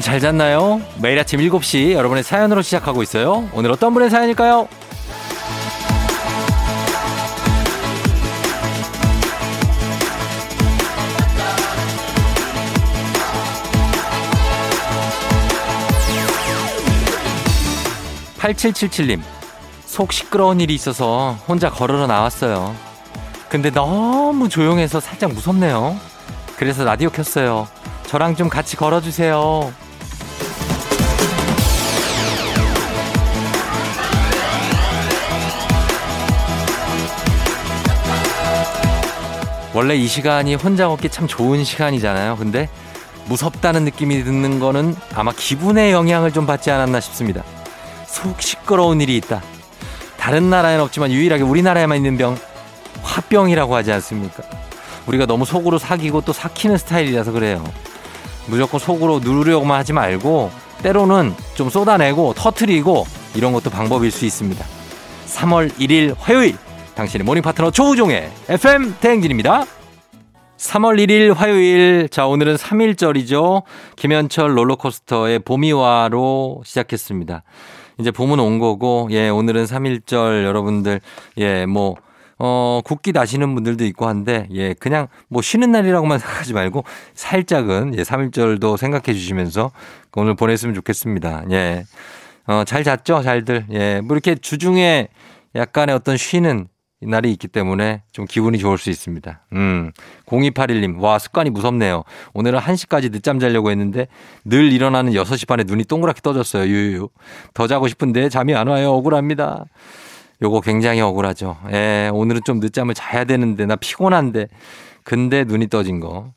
여러분 잘 잤나요? 매일 아침 7시 여러분의 사연으로 시작하고 있어요. 오늘 어떤 분의 사연일까요? 8777님, 속 시끄러운 일이 있어서 혼자 걸으러 나왔어요. 근데 너무 조용해서 살짝 무섭네요. 그래서 라디오 켰어요. 저랑 좀 같이 걸어주세요. 원래 이 시간이 혼자 걷기 참 좋은 시간이잖아요. 근데 무섭다는 느낌이 드는 거는 아마 기분의 영향을 좀 받지 않았나 싶습니다. 속 시끄러운 일이 있다. 다른 나라에는 없지만 유일하게 우리나라에만 있는 병, 화병이라고 하지 않습니까? 우리가 너무 속으로 삭이고 또 삭히는 스타일이라서 그래요. 무조건 속으로 누르려고만 하지 말고 때로는 좀 쏟아내고 터트리고 이런 것도 방법일 수 있습니다. 3월 1일 화요일 당신의 morning 파트너 조우종의 FM 대행진입니다. 3월 1일 화요일. 자, 오늘은 3일절이죠. 김현철 롤러코스터의 봄이와로 시작했습니다. 이제 봄은 온 거고, 예, 오늘은 3일절 여러분들, 예, 뭐, 어, 국기 나시는 분들도 있고 한데, 예, 그냥 뭐 쉬는 날이라고만 생각하지 말고, 살짝은, 예, 3일절도 생각해 주시면서 오늘 보냈으면 좋겠습니다. 예. 어, 잘 잤죠? 잘들. 예, 뭐 이렇게 주중에 약간의 어떤 쉬는 날이 있기 때문에 좀 기분이 좋을 수 있습니다. 음. 0281님, 와, 습관이 무섭네요. 오늘은 1시까지 늦잠 자려고 했는데 늘 일어나는 6시 반에 눈이 동그랗게 떠졌어요. 유유. 더 자고 싶은데 잠이 안 와요. 억울합니다. 요거 굉장히 억울하죠. 예, 오늘은 좀 늦잠을 자야 되는데, 나 피곤한데. 근데 눈이 떠진 거.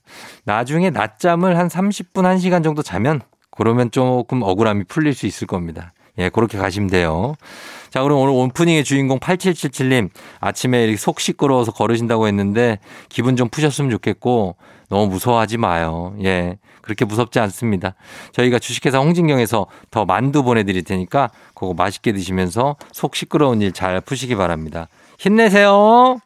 나중에 낮잠을 한 30분, 1시간 정도 자면, 그러면 조금 억울함이 풀릴 수 있을 겁니다. 예, 그렇게 가시면 돼요. 자, 그럼 오늘 오프닝의 주인공 8777님 아침에 이렇게 속 시끄러워서 걸으신다고 했는데 기분 좀 푸셨으면 좋겠고 너무 무서워하지 마요. 예. 그렇게 무섭지 않습니다. 저희가 주식회사 홍진경에서 더 만두 보내드릴 테니까 그거 맛있게 드시면서 속 시끄러운 일 잘 푸시기 바랍니다. 힘내세요.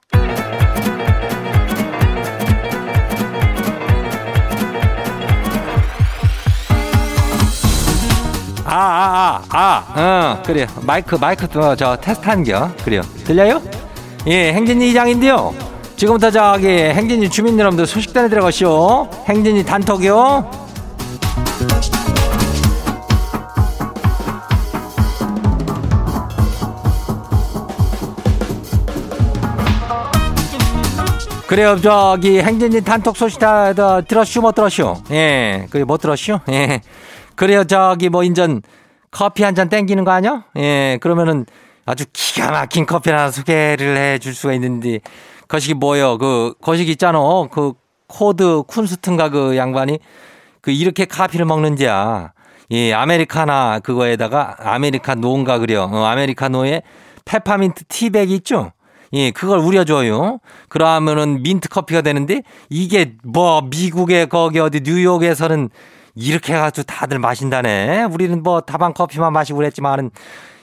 아, 아, 아, 아, 어, 그래요. 마이크, 마이크, 어, 저, 테스트 한겨. 그래요. 들려요? 예, 행진이 이장인데요. 지금부터 저기, 행진이 주민 여러분들 소식 전해 들어가시오. 행진이 단톡이요. 그래요, 저기, 행진이 단톡 소식 다, 다 들었슈, 못 들었슈? 예, 그래, 못 들었슈? 예. 그래요, 저기, 뭐, 인전, 커피 한 잔 땡기는 거 아니야? 예, 그러면은 아주 기가 막힌 커피 하나 소개를 해 줄 수가 있는데, 거시기 뭐요? 그, 거시기 있잖아. 그, 코드 쿤스튼가 그 양반이, 그, 이렇게 커피를 먹는디야. 예, 아메리카나 그거에다가 아메리카노인가 그려. 어, 아메리카노에 페퍼민트 티백 있죠? 예, 그걸 우려줘요. 그러면은 민트 커피가 되는데 이게 뭐 미국의 거기 어디 뉴욕에서는 이렇게 해가지고 다들 마신다네. 우리는 뭐 다방 커피만 마시고 그랬지만은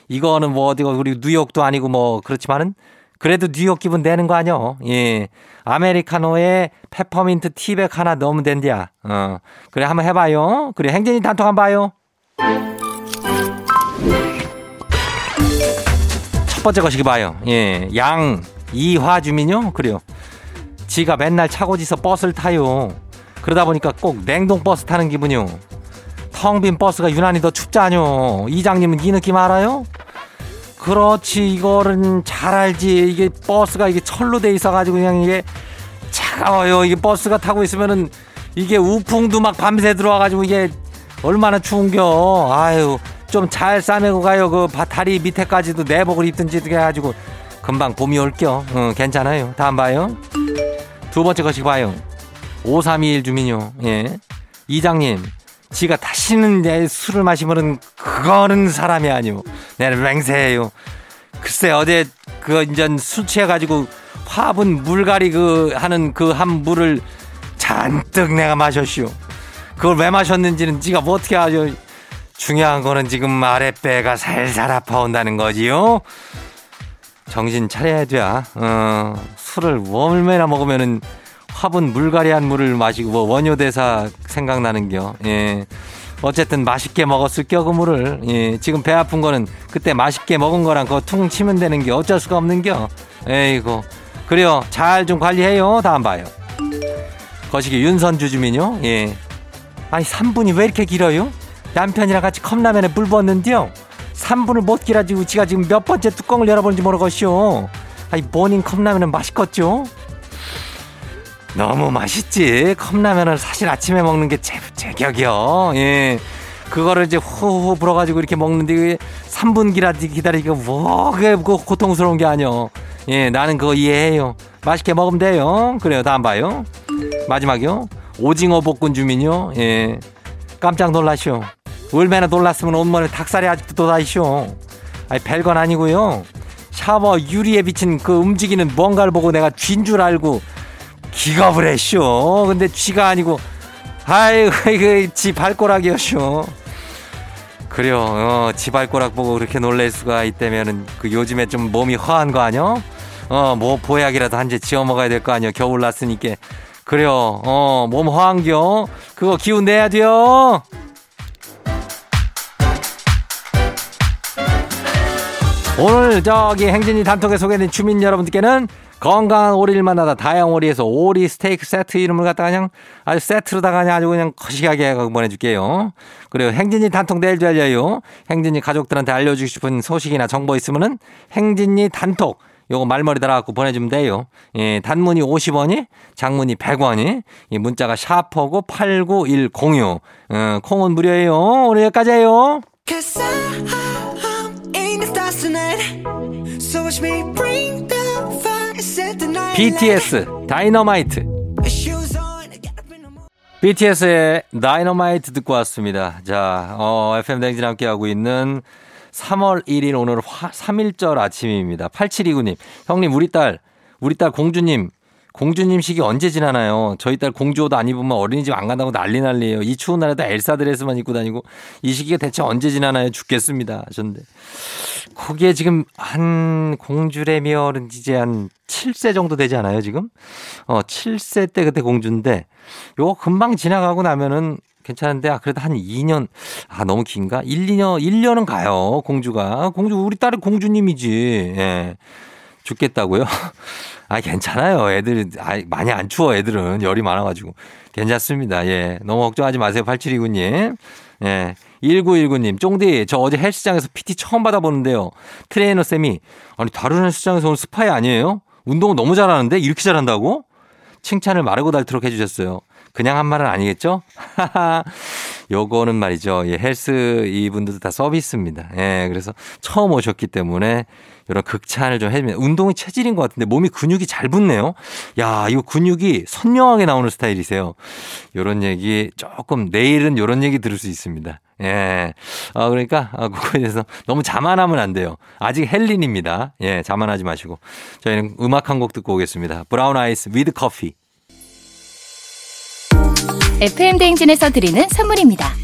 이거는 뭐 어디가 우리 뉴욕도 아니고 뭐 그렇지만은 그래도 뉴욕 기분 내는 거 아니요? 예. 아메리카노에 페퍼민트 티백 하나 넣으면 된디야. 어. 그래, 한번 해봐요. 그래, 행진이 단톡 한번 봐요. 첫 번째 거시기 봐요. 예. 양, 이화 주민요? 그래요. 지가 맨날 차고지서 버스를 타요. 그러다 보니까 꼭 냉동 버스 타는 기분이요. 텅 빈 버스가 유난히 더 춥잖요. 이장님은 이 느낌 알아요? 그렇지 이거는 잘 알지. 이게 버스가 이게 철로 돼 있어가지고 그냥 이게 차가워요. 이게 버스가 타고 있으면은 이게 우풍도 막 밤새 들어와가지고 이게 얼마나 추운겨. 아유 좀 잘 싸매고 가요. 그 다리 밑에까지도 내복을 입든지 해가지고 금방 봄이 올겨. 응, 괜찮아요. 다음 봐요. 두 번째 것이 봐요 5321 주민요 예 이장님 지가 다시는 내 술을 마시면은 그거는 사람이 아니오. 내는 맹세해요. 글쎄 어제 그 인전 술 취해가지고 화분 물갈이 그 하는 그 한 물을 잔뜩 내가 마셨시오. 그걸 왜 마셨는지는 지가 뭐 어떻게 아죠. 중요한 거는 지금 아랫배가 살살 아파온다는 거지요. 정신 차려야 돼. 어, 술을 얼마나 먹으면은 화분 물갈이한 물을 마시고 뭐 원효대사 생각나는겨. 예. 어쨌든 맛있게 먹었을 겨 그물을. 예, 지금 배 아픈 거는 그때 맛있게 먹은 거랑 그거 퉁 치면 되는 게 어쩔 수가 없는 겨. 에이고 그래요. 잘 좀 관리해요. 다음 봐요. 거시기 윤선주 주민요. 예. 아니 3분이 왜 이렇게 길어요? 남편이랑 같이 컵라면에 물 부었는데요. 3분을 못 길어지고 지가 지금 몇 번째 뚜껑을 열어보는지 모르겠쇼 아니 모닝 컵라면은 맛있겠죠 너무 맛있지. 컵라면을 사실 아침에 먹는 게 제, 제격이요. 예. 그거를 이제 후후 불어가지고 이렇게 먹는데 3분 기다리기가 뭐, 그게 그 고통스러운 게 아니요. 예, 나는 그거 이해해요. 맛있게 먹으면 돼요. 그래요. 다음 봐요. 마지막이요. 오징어 볶은 주민요. 예. 깜짝 놀라시오. 얼마나 놀랐으면 온몸에 닭살이 아직도 돋아있쇼. 아니, 별건 아니고요. 샤워 유리에 비친 그 움직이는 뭔가를 보고 내가 쥔 줄 알고 기겁을 했쇼. 근데 쥐가 아니고, 아이고, 이거 지 발꼬락이었쇼. 그래요. 어, 지 발꼬락 보고 그렇게 놀랄 수가 있다면은 그 요즘에 좀 몸이 허한 거 아니요? 어, 뭐 보약이라도 한 제 지어 먹어야 될 거 아니요? 겨울 났으니까. 그래요. 어, 몸 허한겨. 그거 기운 내야 돼요. 오늘 저기 행진이 단톡에 소개된 주민 여러분들께는 건강한 오리를 만나다 다양오리에서 오리 스테이크 세트 이름을 갖다가 그냥 아주 세트로다가 그냥 아주 그냥 거시하게 보내줄게요. 그리고 행진이 단톡 내일 알려요. 행진이 가족들한테 알려주고 싶은 소식이나 정보 있으면은 행진이 단톡 요거 말머리 달아갖고 보내주면 돼요. 예, 단문이 50원이, 장문이 100원이, 이 문자가 샤퍼고 89106. 어, 콩은 무료예요. 오늘 여기까지예요. BTS 다이너마이트 BTS의 다이너마이트 듣고 왔습니다. 자, 어, FM 댕진 함께 하고 있는 3월 1일 오늘 화, 3일절 아침입니다. 8729님, 형님, 우리 딸, 우리 딸 공주님, 공주님 시기 언제 지나나요? 저희 딸 공주 옷 안 입으면 어린이집 안 간다고 난리 난리예요. 이 추운 날에도 엘사 드레스만 입고 다니고 이 시기가 대체 언제 지나나요? 죽겠습니다. 하셨는데. 거기에 지금 한 공주래면은 이제 한 7세 정도 되지 않아요, 지금? 어, 7세 때 그때 공주인데 요거 금방 지나가고 나면은 괜찮은데, 아, 그래도 한 2년, 아, 너무 긴가? 1, 2년, 1년은 가요, 공주가. 공주, 우리 딸은 공주님이지. 예. 죽겠다고요? 아, 괜찮아요. 애들, 아, 많이 안 추워, 애들은. 열이 많아가지고. 괜찮습니다. 예. 너무 걱정하지 마세요. 8729님. 예. 1919님, 쫑디, 저 어제 헬스장에서 PT 처음 받아보는데요. 트레이너 쌤이, 아니, 다른 헬스장에서 온 스파이 아니에요? 운동을 너무 잘하는데? 이렇게 잘한다고? 칭찬을 마르고 닳도록 해주셨어요. 그냥 한 말은 아니겠죠? 요거는 말이죠. 예, 헬스 이분들도 다 서비스입니다. 예, 그래서 처음 오셨기 때문에 이런 극찬을 좀 해주면 운동이 체질인 것 같은데 몸이 근육이 잘 붙네요. 야, 이거 근육이 선명하게 나오는 스타일이세요. 요런 얘기 조금 내일은 요런 얘기 들을 수 있습니다. 예. 아, 그러니까, 아, 그거에 대해서 너무 자만하면 안 돼요. 아직 헬린입니다. 예, 자만하지 마시고. 저희는 음악 한 곡 듣고 오겠습니다. 브라운 아이즈 With Coffee. FM 대행진에서 드리는 선물입니다.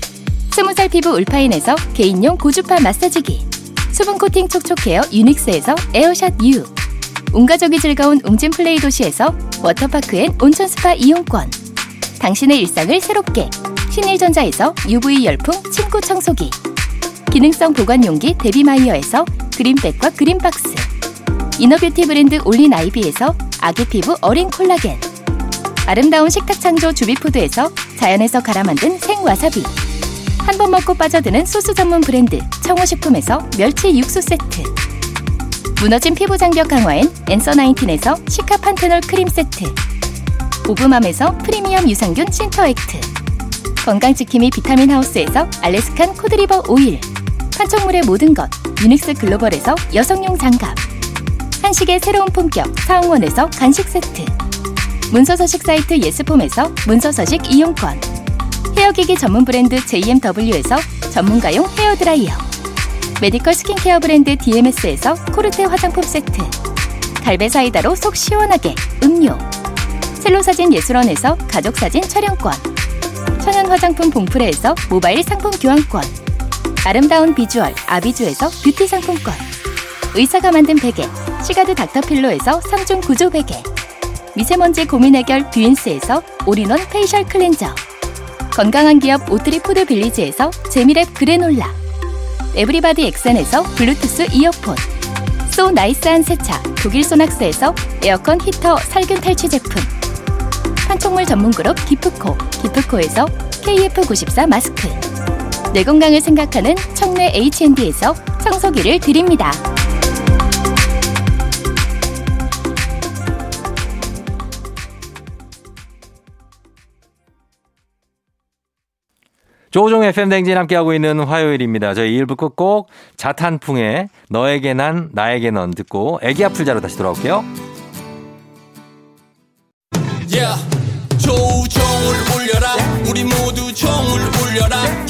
스무살 피부 울파인에서 개인용 고주파 마사지기. 수분 코팅 촉촉 헤어 유닉스에서 에어샷 U. 온가족이 즐거운 웅진 플레이 도시에서 워터파크 and 온천 스파 이용권. 당신의 일상을 새롭게 신일전자에서 UV 열풍 침구 청소기. 기능성 보관 용기 데비마이어에서 그린백과 그린박스. inner beauty 브랜드 올린 아이비에서 아기 피부 어린 콜라겐. 아름다운 식탁 창조 주비푸드에서 자연에서 갈아 만든 생와사비. 한 번 먹고 빠져드는 소스 전문 브랜드 청호식품에서 멸치 육수 세트. 무너진 피부 장벽 강화엔 엔서 나인틴에서 cica panthenol 크림 세트. 오브맘에서 프리미엄 유산균 신터액트. 건강지킴이 비타민 하우스에서 Alaskan cod liver oil. 판촉물의 모든 것 유닉스 글로벌에서 여성용 장갑. 한식의 새로운 품격 사홍원에서 간식 세트. 문서서식 사이트 예스폼에서 문서서식 이용권. 헤어기기 전문 브랜드 JMW에서 전문가용 헤어드라이어. medical skincare 브랜드 DMS에서 코르테 화장품 세트. 갈배 사이다로 속 시원하게 음료. 첼로사진 예술원에서 가족사진 촬영권. 천연 화장품 봉프레에서 모바일 상품 교환권. 아름다운 비주얼 아비주에서 뷰티 상품권. 의사가 만든 베개 시가드 닥터필로에서 3중 구조 베개 미세먼지 고민 해결 뷰인스에서 all-in-one facial cleanser. 건강한 기업 오트리 푸드 빌리지에서 재미랩 그래놀라. Everybody 엑센에서 블루투스 이어폰. So nice한 세차 독일 소낙스에서 에어컨 히터 살균 탈취 제품. 판촉물 전문 그룹 기프코 기프코에서 KF94 마스크. 내 건강을 생각하는 청내 H&D에서 청소기를 드립니다. 조종의 FM댕진 함께하고 있는 화요일입니다. 저희 1부 끝곡 자탄풍의 너에게 난 나에게 넌 듣고 애기 아플자로 다시 돌아올게요. Yeah. 조종을 울려라 우리 모두 종을 울려라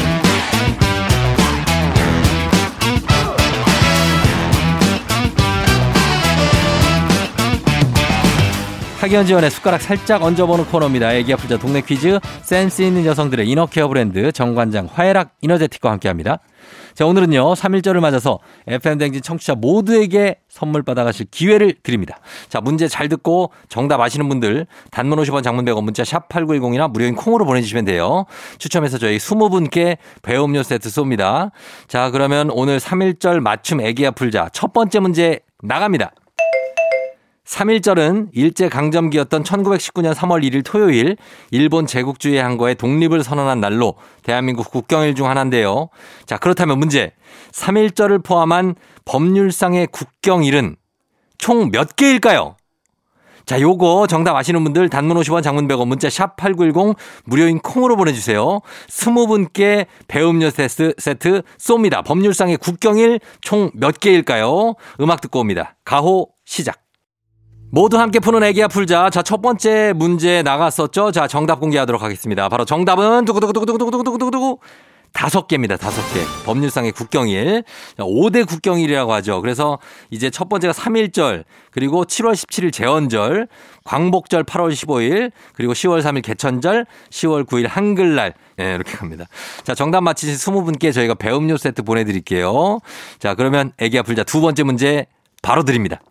학연 지원의 숟가락 살짝 얹어보는 코너입니다. 애기 아플 자 동네 퀴즈 센스 있는 여성들의 이너케어 브랜드 정관장 화해락 이너제틱과 함께합니다. 자, 오늘은요, 3일절을 맞아서 FM댕진 청취자 모두에게 선물 받아가실 기회를 드립니다. 자, 문제 잘 듣고 정답 아시는 분들 단문 50원 장문 100원 문자 샵 8910이나 무료인 콩으로 보내주시면 돼요. 추첨해서 저희 20분께 배음료 세트 쏩니다. 자, 그러면 오늘 3일절 맞춤 애기야 풀자 첫 번째 문제 나갑니다. 3.1절은 일제강점기였던 1919년 3월 1일 토요일 일본 제국주의 항거에 독립을 선언한 날로 대한민국 국경일 중 하나인데요. 자, 그렇다면 문제. 3.1절을 포함한 법률상의 국경일은 총 몇 개일까요? 자, 요거 정답 아시는 분들 단문 50원 장문 100원 문자 샵 8910 무료인 콩으로 보내주세요. 20분께 배음료 세트, 세트 쏩니다. 법률상의 국경일 총 몇 개일까요? 음악 듣고 옵니다. 가호 시작. 모두 함께 푸는 애기야 풀자. 자, 첫 번째 문제 나갔었죠? 자, 정답 공개하도록 하겠습니다. 바로 정답은 두구두구두구두구두구두구두구 다섯 개입니다. 다섯 개. 법률상의 국경일. 5대 국경일이라고 하죠. 그래서 이제 첫 번째가 3일절, 그리고 7월 17일 재원절, 광복절 8월 15일, 그리고 10월 3일 개천절, 10월 9일 한글날. 예, 이렇게 갑니다. 자, 정답 맞히신 20분께 저희가 배음료 세트 보내드릴게요. 자, 그러면 애기야 풀자 두 번째 문제 바로 드립니다.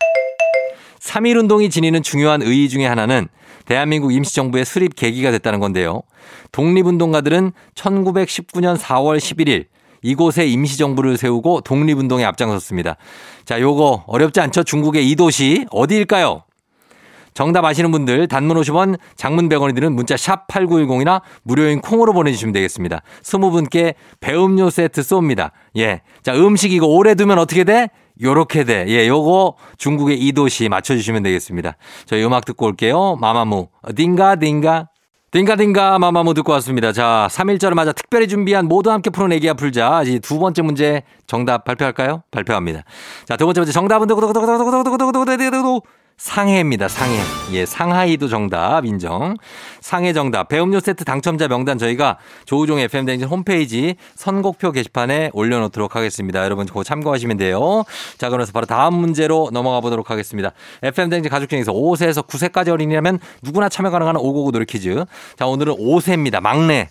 3.1 운동이 지니는 중요한 의의 중의 하나는 대한민국 임시정부의 수립 계기가 됐다는 건데요. 독립운동가들은 1919년 4월 11일 이곳에 임시정부를 세우고 독립운동에 앞장섰습니다. 자, 요거 어렵지 않죠? 중국의 이 도시 어디일까요? 정답 아시는 분들 단문 50원, 장문 100원이 드는 문자 샵 8910이나 무료인 콩으로 보내주시면 되겠습니다. 20분께 배음료 세트 쏩니다. 예. 자, 음식 이거 오래 두면 어떻게 돼? 요렇게 돼. 예, 요거 중국의 이 도시 맞춰주시면 되겠습니다. 저희 음악 듣고 올게요. 마마무. 딩가, 딩가. 딩가딩가 마마무 듣고 왔습니다. 자, 3일절을 맞아 특별히 준비한 모두 함께 푸는 애기야 풀자. 이제 두 번째 문제 정답 발표할까요? 발표합니다. 자, 두 번째 문제 정답은 두구두구두구두구두구두구두구두구두구 상해입니다. 상해. 예, 상하이도 정답 인정. 상해 정답. 배음료 세트 당첨자 명단 저희가 조우종 FM 댕진 홈페이지 선곡표 게시판에 올려놓도록 하겠습니다. 여러분 그거 참고하시면 돼요. 자, 그래서 바로 다음 문제로 넘어가 보도록 하겠습니다. FM 댕진 가족 중에서 5세에서 9세까지 어린이라면 누구나 참여 가능한 599 노래 퀴즈. 자, 오늘은 5세입니다. 막내.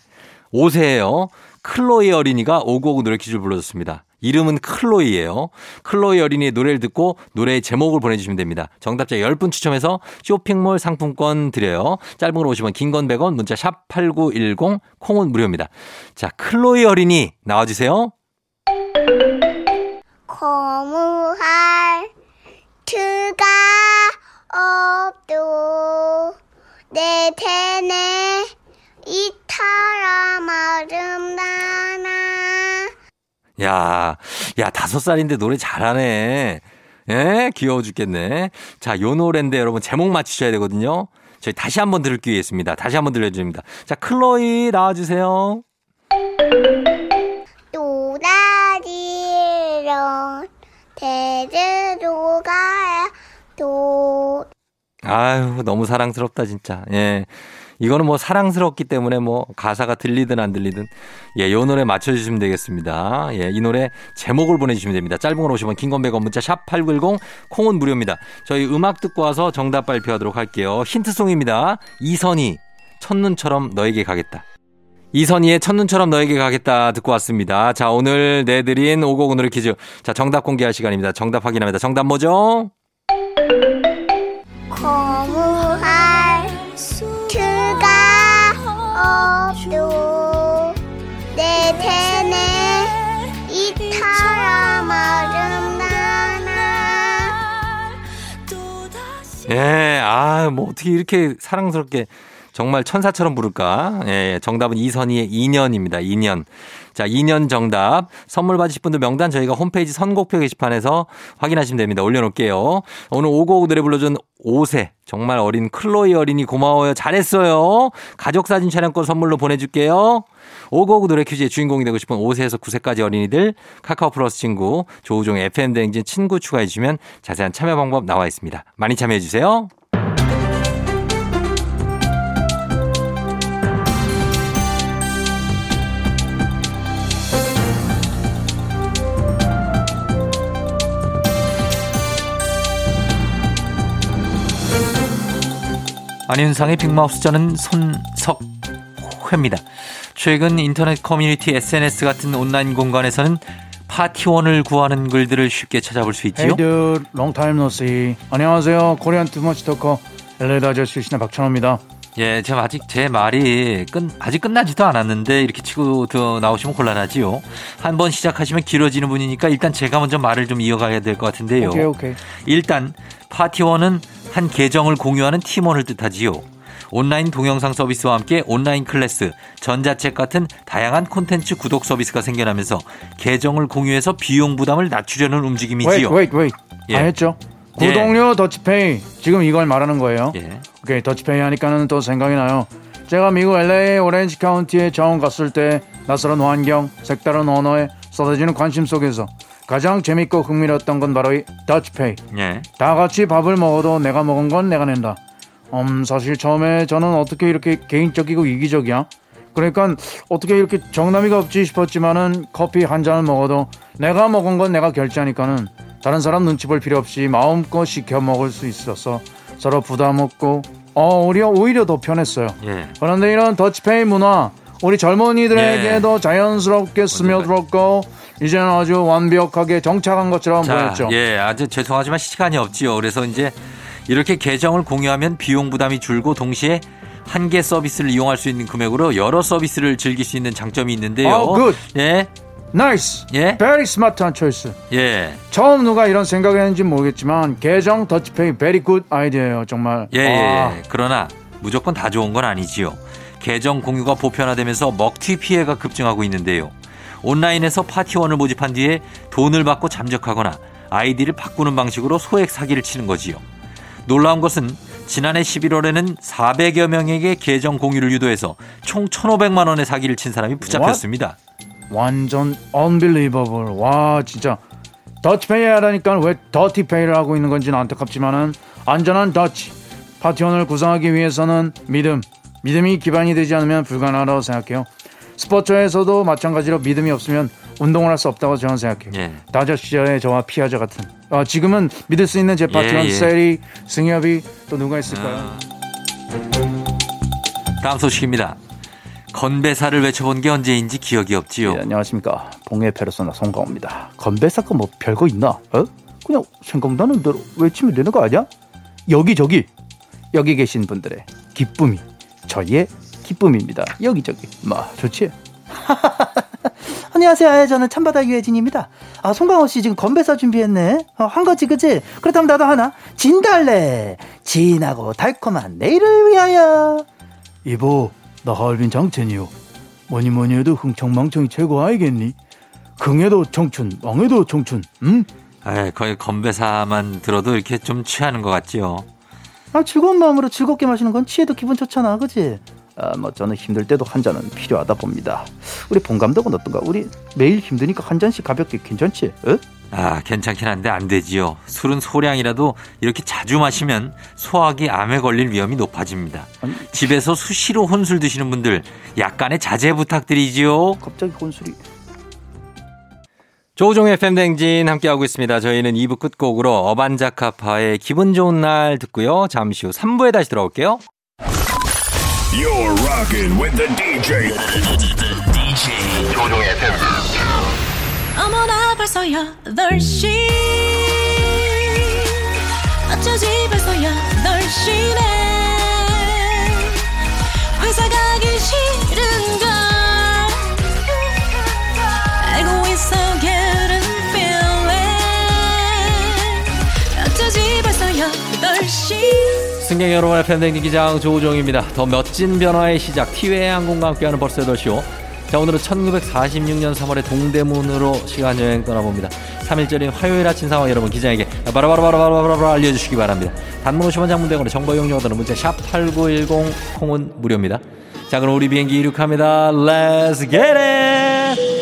5세예요. 클로이 어린이가 599 노래 퀴즈를 불러줬습니다. 이름은 클로이예요. 클로이 어린이의 노래를 듣고 노래의 제목을 보내주시면 됩니다. 정답자 10분 추첨해서 쇼핑몰 상품권 드려요. 짧은 걸 오시면 긴건 100원, 문자 샵 8910, 콩은 무료입니다. 자, 클로이 어린이 나와주세요. 고무할 트가 없도 내 태네 이처럼 아름다운 야, 야, 다섯 살인데 노래 잘하네. 예, 귀여워 죽겠네. 자, 요 노래인데 여러분 제목 맞추셔야 되거든요. 저희 다시 한번 들을 기회 있습니다. 다시 한번 들려줍니다. 자, 클로이 나와주세요. 제주도 가야 또 아유, 너무 사랑스럽다, 진짜. 예. 이거는 뭐 사랑스럽기 때문에 뭐 가사가 들리든 안 들리든 예, 요 노래 맞춰주시면 되겠습니다. 예, 이 노래 제목을 보내주시면 됩니다. 짧은 걸 오시면 긴건 100원 문자 샵 8910 콩은 무료입니다. 저희 음악 듣고 와서 정답 발표하도록 할게요. 힌트송입니다. 이선희 첫눈처럼 너에게 가겠다. 이선희의 첫눈처럼 너에게 가겠다 듣고 왔습니다. 자, 오늘 내드린 오곡 오늘의 퀴즈. 자, 정답 공개할 시간입니다. 정답 확인합니다. 정답 뭐죠? 거무 예, 아, 뭐 어떻게 이렇게 사랑스럽게 정말 천사처럼 부를까? 예, 정답은 이선희의 2년입니다. 2년. 자, 2년 정답. 선물 받으실 분들 명단 저희가 홈페이지 선곡표 게시판에서 확인하시면 됩니다. 올려놓을게요. 오늘 오곡 노래 불러준 5세. 정말 어린 클로이 어린이 고마워요. 잘했어요. 가족사진 촬영권 선물로 보내줄게요. 오곡 노래 퀴즈의 주인공이 되고 싶은 5세에서 9세까지 어린이들 카카오 플러스 친구 조우종 FM 대행진 친구 추가해 주시면 자세한 참여 방법 나와 있습니다. 많이 참여해 주세요. 안윤상의 빅마우스 저는 손석회입니다. 최근 인터넷 커뮤니티 SNS 같은 온라인 공간에서는 파티원을 구하는 글들을 쉽게 찾아볼 수 있지요. Hey dude, long time no see. 안녕하세요. Korean too much talker LA 다저 출신의 박찬호입니다. 예, 제가 아직 제 말이 끝, 아직 끝나지도 않았는데 이렇게 치고 더 나오시면 곤란하지요. 한번 시작하시면 길어지는 분이니까 일단 제가 먼저 말을 좀 이어가야 될 것 같은데요. 오케이 오케이. 일단 파티원은 한 계정을 공유하는 팀원을 뜻하지요. 온라인 동영상 서비스와 함께 온라인 클래스, 전자책 같은 다양한 콘텐츠 구독 서비스가 생겨나면서 계정을 공유해서 비용 부담을 낮추려는 움직임이지요. Wait wait wait. 예. 다 했죠? 예. 구독료 더치페이 지금 이걸 말하는 거예요. 예. 오케이 더치페이 하니까는 또 생각이 나요. 제가 미국 LA 오렌지 카운티에 처음 갔을 때 낯설은 환경, 색다른 언어에 쏟아지는 관심 속에서 가장 재밌고 흥미로웠던 건 바로 이 더치페이. 예. 다 같이 밥을 먹어도 내가 먹은 건 내가 낸다. 음, 사실 처음에 저는 어떻게 이렇게 개인적이고 이기적이야? 그러니까 어떻게 이렇게 정남이가 없지 싶었지만은 커피 한 잔을 먹어도 내가 먹은 건 내가 결제하니까는 다른 사람 눈치 볼 필요 없이 마음껏 시켜 먹을 수 있어서 서로 부담 없고 어, 오히려 오히려 더 편했어요. 예. 그런데 이런 더치페이 문화 우리 젊은이들에게도 자연스럽게 스며들었고 이제는 아주 완벽하게 정착한 것처럼 자, 보였죠. 예, 아주 죄송하지만 시간이 없지요. 그래서 이제 이렇게 계정을 공유하면 비용 부담이 줄고 동시에 한 개 서비스를 이용할 수 있는 금액으로 여러 서비스를 즐길 수 있는 장점이 있는데요. 어, good. 예, nice. 예, very smart한 choice. 예, 처음 누가 이런 생각을 했는지 모르겠지만 계정 더치페이 very good idea예요 정말. 예, 아, 예. 그러나 무조건 다 좋은 건 아니지요. 계정 공유가 보편화되면서 먹튀 피해가 급증하고 있는데요. 온라인에서 파티원을 모집한 뒤에 돈을 받고 잠적하거나 아이디를 바꾸는 방식으로 소액 사기를 치는 거지요. 놀라운 것은 지난해 11월에는 400여 명에게 계정 공유를 유도해서 총 1,500만 원의 사기를 친 사람이 붙잡혔습니다. 완전 unbelievable. 와 진짜 더치페이 하라니까 왜 더티페이를 하고 있는 건지는 안타깝지만은 안전한 더치 파티원을 구성하기 위해서는 믿음 믿음이 기반이 되지 않으면 불가능하다고 생각해요. 스포츠에서도 마찬가지로 믿음이 없으면 운동을 할 수 없다고 저는 생각해요. 예. 다저 시절의 저와 피아저 같은. 어, 지금은 믿을 수 있는 제 파티원 예, 예. 세리, 승엽이 또 누가 있을까요? 아. 다음 소식입니다. 건배사를 외쳐본 게 언제인지 기억이 없지요. 네, 안녕하십니까. 봉해 페르소나 송강호입니다. 건배사가 뭐 별거 있나? 어? 그냥 생각나는 대로 외치면 되는 거 아니야? 여기저기 여기 계신 분들의 기쁨이 저희의 기쁨입니다. 여기저기 뭐 좋지? 안녕하세요. 저는 참바다 유혜진입니다. 아, 송강호 씨 지금 건배사 준비했네. 어, 한 거지, 그치? 그렇다면 나도 하나. 진달래. 진하고 달콤한 내일을 위하여. 이보 나 하얼빈 장첸이요. 뭐니 뭐니 해도 흥청망청이 최고 아니겠니? 긍에도 청춘, 엉에도 청춘. 음? 에 거의 건배사만 들어도 이렇게 좀 취하는 것 같지요. 아, 즐거운 마음으로 즐겁게 마시는 건 취해도 기분 좋잖아, 그지? 아, 뭐 저는 힘들 때도 한 잔은 필요하다 봅니다. 우리 본 감독은 어떤가? 우리 매일 힘드니까 한 잔씩 가볍게 괜찮지? 어? 아, 괜찮긴 한데 안 되지요. 술은 소량이라도 이렇게 자주 마시면 소화기 암에 걸릴 위험이 높아집니다. 아니. 집에서 수시로 혼술 드시는 분들 약간의 자제 부탁드리지요. 갑자기 혼술이. 조우종의 팬댕진 함께하고 있습니다. 저희는 2부 끝곡으로 어반자카파의 기분 좋은 날 듣고요. 잠시 후 3부에 다시 돌아올게요. You're rocking with the DJ. DJ 조종의 팬. 어머나 벌써 8시 어쩌지 벌써 8시네 승객 여러분 의 팬댕진 기장 조우종입니다. 더 멋진 변화의 시작 티웨이 항공과 함께하는 벌써 8시요. 자 오늘은 1946년 3월의 동대문으로 시간 여행 떠나봅니다. 3일절인 화요일 아침 상황 여러분 기장에게 바로바로바로바로바로 알려주시기 바랍니다. 단문 50원 장문대원의 정보 이용료들은 문자 샵 8910 콩은 무료입니다. 자 그럼 우리 비행기 이륙합니다. Let's get it!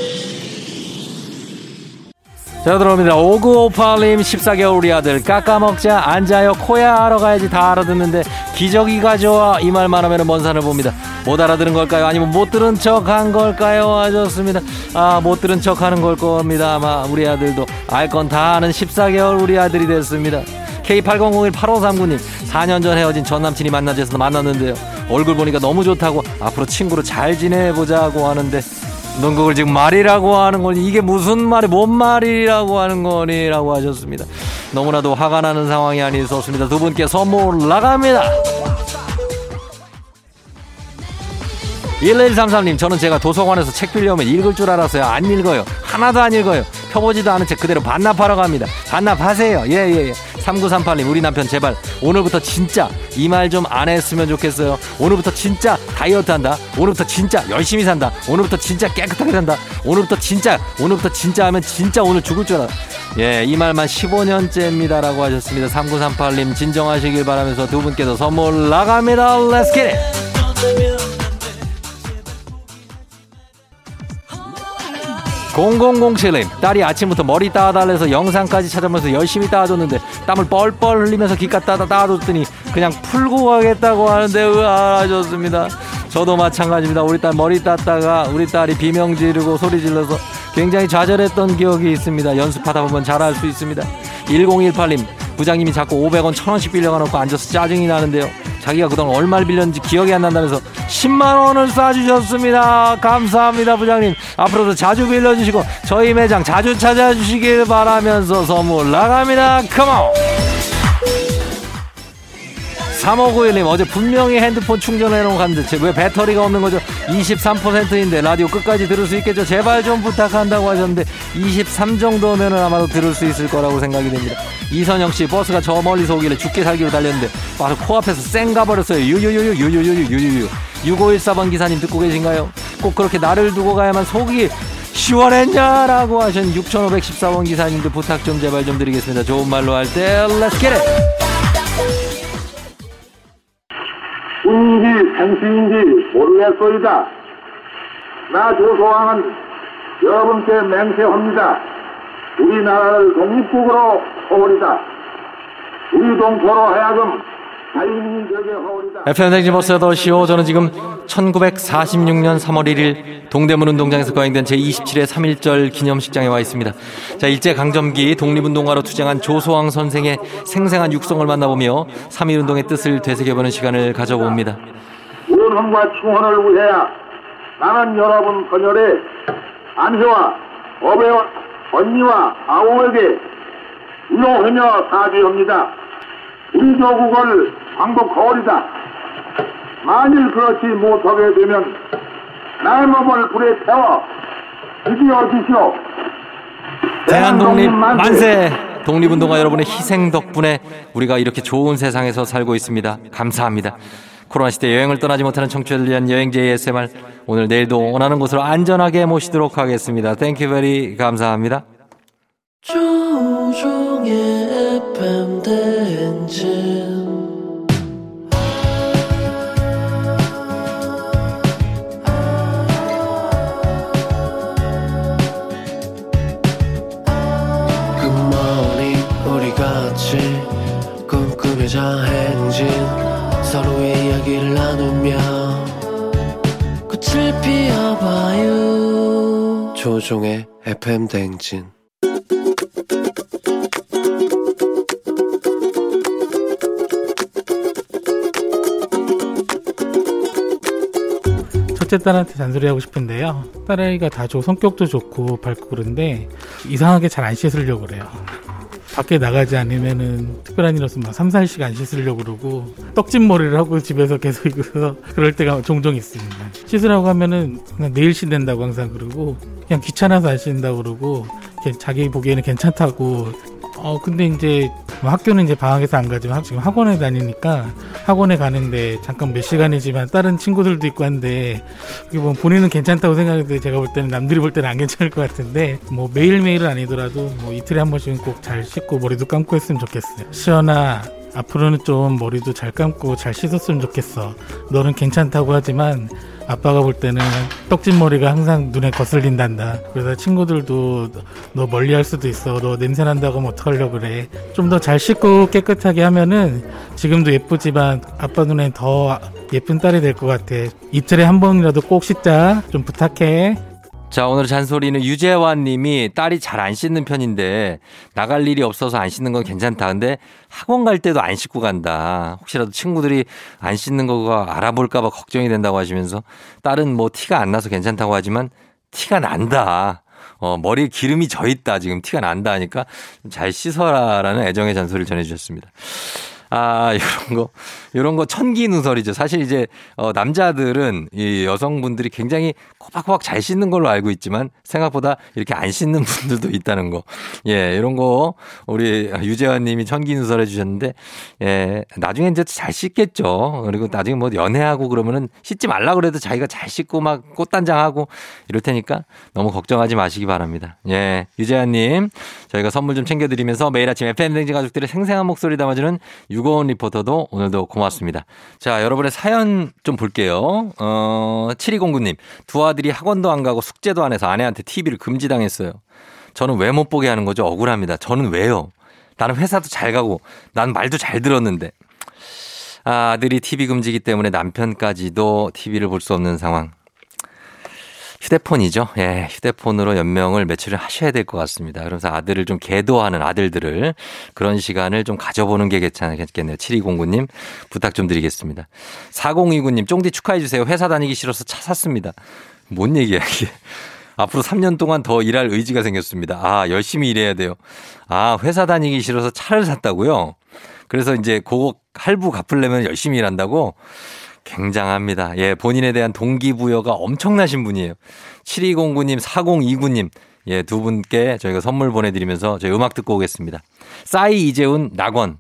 자 들어옵니다. 5958님 14개월 우리 아들 깎아먹자 앉아요 코야 하러 가야지 다 알아듣는데 기저귀가 좋아 이 말만 하면 먼 산을 봅니다. 못 알아들은 걸까요? 아니면 못 들은 척 한 걸까요? 하셨습니다. 아 못 들은 척 하는 걸 겁니다. 아마 우리 아들도 알 건 다 아는 14개월 우리 아들이 됐습니다. K80018539님 4년 전 헤어진 전 남친이 만나자서 만났는데요. 얼굴 보니까 너무 좋다고 앞으로 친구로 잘 지내보자고 하는데 넌 그걸 지금 말이라고 하는 거니 이게 무슨 말이 뭔 말이라고 하는 거니라고 하셨습니다. 너무나도 화가 나는 상황이 아니었습니다. 두 분께 선물 나갑니다. 1133님 저는 제가 도서관에서 책 빌려오면 읽을 줄 알았어요. 안 읽어요. 하나도 안 읽어요. 펴보지도 않은 책 그대로 반납하러 갑니다. 반납하세요. 예 예 예. 3938님 우리 남편 제발 오늘부터 진짜 이 말 좀 안 했으면 좋겠어요. 오늘부터 진짜 다이어트 한다. 오늘부터 진짜 열심히 산다. 오늘부터 진짜 깨끗하게 산다. 오늘부터 진짜 오늘부터 진짜 하면 진짜 오늘 죽을 줄 알아. 예, 이 말만 15년째입니다라고 하셨습니다. 3938님 진정하시길 바라면서 두 분께도 선물 나갑니다. Let's get it. 0007님 딸이 아침부터 머리 따달래서 영상까지 찾아보면서 열심히 따줬는데 땀을 뻘뻘 흘리면서 기가 따다 따줬더니 그냥 풀고 가겠다고 하는데 으아 좋습니다 저도 마찬가지입니다 우리 딸 머리 땄다가 우리 딸이 비명 지르고 소리 질러서 굉장히 좌절했던 기억이 있습니다 연습하다 보면 잘할 수 있습니다 1018님 부장님이 자꾸 500원 1000원씩 빌려가 놓고 앉아서 짜증이 나는데요 자기가 그동안 얼마를 빌렸는지 기억이 안 난다면서 10만 원을 쏴주셨습니다. 감사합니다, 부장님. 앞으로도 자주 빌려주시고 저희 매장 자주 찾아주시길 바라면서 선물 나갑니다. 컴온! 3591님 어제 분명히 핸드폰 충전해놓고 갔는데 왜 배터리가 없는 거죠? 23%인데 라디오 끝까지 들을 수 있겠죠? 제발 좀 부탁한다고 하셨는데 23 정도면 아마도 들을 수 있을 거라고 생각이 됩니다. 이선영 씨 버스가 저 멀리서 오길래 죽게 살기로 달렸는데 바로 코앞에서 쌩 가버렸어요. 유유유유 유유유유 유유유 6514번 기사님 듣고 계신가요? 꼭 그렇게 나를 두고 가야만 속이 시원했냐라고 하신 6514번 기사님들 부탁 좀 제발 좀 드리겠습니다. 좋은 말로 할때 Let's get it! 운인지 생수인지 모르겠소이다. 나 조소왕은 여러분께 맹세합니다. 우리나라를 독립국으로 하오리다. 우리 동포로 하여금 FM 댕지 버스 8시오. 저는 지금 1946년 3월 1일 동대문 운동장에서 거행된 제27회 3.1절 기념식장에 와 있습니다. 자, 일제강점기 독립운동가로 투쟁한 조소왕 선생의 생생한 육성을 만나보며 3.1운동의 뜻을 되새겨보는 시간을 가져봅니다. 원헌과 충헌을 위하여 나는 여러분 헌혈에 안혜와 어배와 언니와 아우에게 위로하며 사죄합니다. 우리 조국을 광복하오리다. 만일 그렇지 못하게 되면 나의 몸을 불에 태워 죽여 주시오. 대한독립 만세! 독립운동가 여러분의 희생 덕분에 우리가 이렇게 좋은 세상에서 살고 있습니다. 감사합니다. 코로나 시대 여행을 떠나지 못하는 청취자들 위한 여행제 ASMR. 오늘 내일도 원하는 곳으로 안전하게 모시도록 하겠습니다. Thank you very 감사합니다. 조우종의 FM 대행진 꿈꾸며자 행진 서로의 이야기를 나누며 꽃을 피워봐요 조종의 FM 대행진 첫째 딸한테 잔소리하고 싶은데요. 딸아이가 다 좋고 성격도 좋고 밝고 그런데 이상하게 잘 안 씻으려고 그래요. 밖에 나가지 않으면은 특별한 일 없으면 막 3, 4일씩 안 씻으려고 그러고 떡진 머리를 하고 집에서 계속 있어서 그럴 때가 종종 있습니다. 씻으라고 하면은 그냥 내일 씻는다고 항상 그러고 그냥 귀찮아서 안 씻는다고 그러고 자기 보기에는 괜찮다고 어 근데 이제 뭐 학교는 이제 방학에서 안 가지만 지금 학원에 다니니까 학원에 가는데 잠깐 몇 시간이지만 다른 친구들도 있고 한데 이게 뭐 본인은 괜찮다고 생각하는데 제가 볼 때는 남들이 볼 때는 안 괜찮을 것 같은데 뭐 매일 매일은 아니더라도 뭐 이틀에 한 번씩은 꼭 잘 씻고 머리도 감고 했으면 좋겠어요. 시연아 앞으로는 좀 머리도 잘 감고 잘 씻었으면 좋겠어 너는 괜찮다고 하지만 아빠가 볼 때는 떡진 머리가 항상 눈에 거슬린단다. 그래서 친구들도 너 멀리 할 수도 있어. 너 냄새 난다고 하면 어떡하려고 그래. 좀 더 잘 씻고 깨끗하게 하면은 지금도 예쁘지만 아빠 눈엔 더 예쁜 딸이 될 것 같아. 이틀에 한 번이라도 꼭 씻자. 좀 부탁해. 자, 오늘 잔소리는 유재환 님이 딸이 잘 안 씻는 편인데 나갈 일이 없어서 안 씻는 건 괜찮다. 근데 학원 갈 때도 안 씻고 간다. 혹시라도 친구들이 안 씻는 거가 알아볼까봐 걱정이 된다고 하시면서 딸은 뭐 티가 안 나서 괜찮다고 하지만 티가 난다. 어, 머리에 기름이 져 있다. 지금 티가 난다 하니까 잘 씻어라라는 애정의 잔소리를 전해주셨습니다. 아, 이런 거, 이런 거 천기 누설이죠. 사실 이제, 어, 남자들은 이 여성분들이 굉장히 꼬박꼬박 잘 씻는 걸로 알고 있지만 생각보다 이렇게 안 씻는 분들도 있다는 거. 예, 이런 거 우리 유재환 님이 천기 누설 해 주셨는데, 예, 나중에 이제 잘 씻겠죠. 그리고 나중에 뭐 연애하고 그러면은 씻지 말라 그래도 자기가 잘 씻고 막 꽃단장하고 이럴 테니까 너무 걱정하지 마시기 바랍니다. 예, 유재환 님, 저희가 선물 좀 챙겨드리면서 매일 아침 FM댕지 가족들의 생생한 목소리 담아주는 유고원 리포터도 오늘도 고맙습니다. 자, 여러분의 사연 좀 볼게요. 어, 7209님. 두 아들이 학원도 안 가고 숙제도 안 해서 아내한테 TV를 금지당했어요. 저는 왜 못 보게 하는 거죠? 억울합니다. 저는 왜요? 나는 회사도 잘 가고, 난 말도 잘 들었는데. 아, 아들이 TV 금지기 때문에 남편까지도 TV를 볼 수 없는 상황. 휴대폰이죠. 예, 휴대폰으로 연명을 며칠을 하셔야 될 것 같습니다. 그래서 아들을 좀 계도하는 아들들을 그런 시간을 좀 가져보는 게 괜찮겠네요. 7209님 부탁 좀 드리겠습니다. 4029님 쫑디 축하해 주세요. 회사 다니기 싫어서 차 샀습니다. 뭔 얘기야 이게. 앞으로 3년 동안 더 일할 의지가 생겼습니다. 아, 열심히 일해야 돼요. 아, 회사 다니기 싫어서 차를 샀다고요? 그래서 이제 그거 할부 갚으려면 열심히 일한다고? 굉장합니다. 예, 본인에 대한 동기부여가 엄청나신 분이에요. 7209님, 4029님, 예, 두 분께 저희가 선물 보내드리면서 저희 음악 듣고 오겠습니다. 싸이 이재훈, 낙원,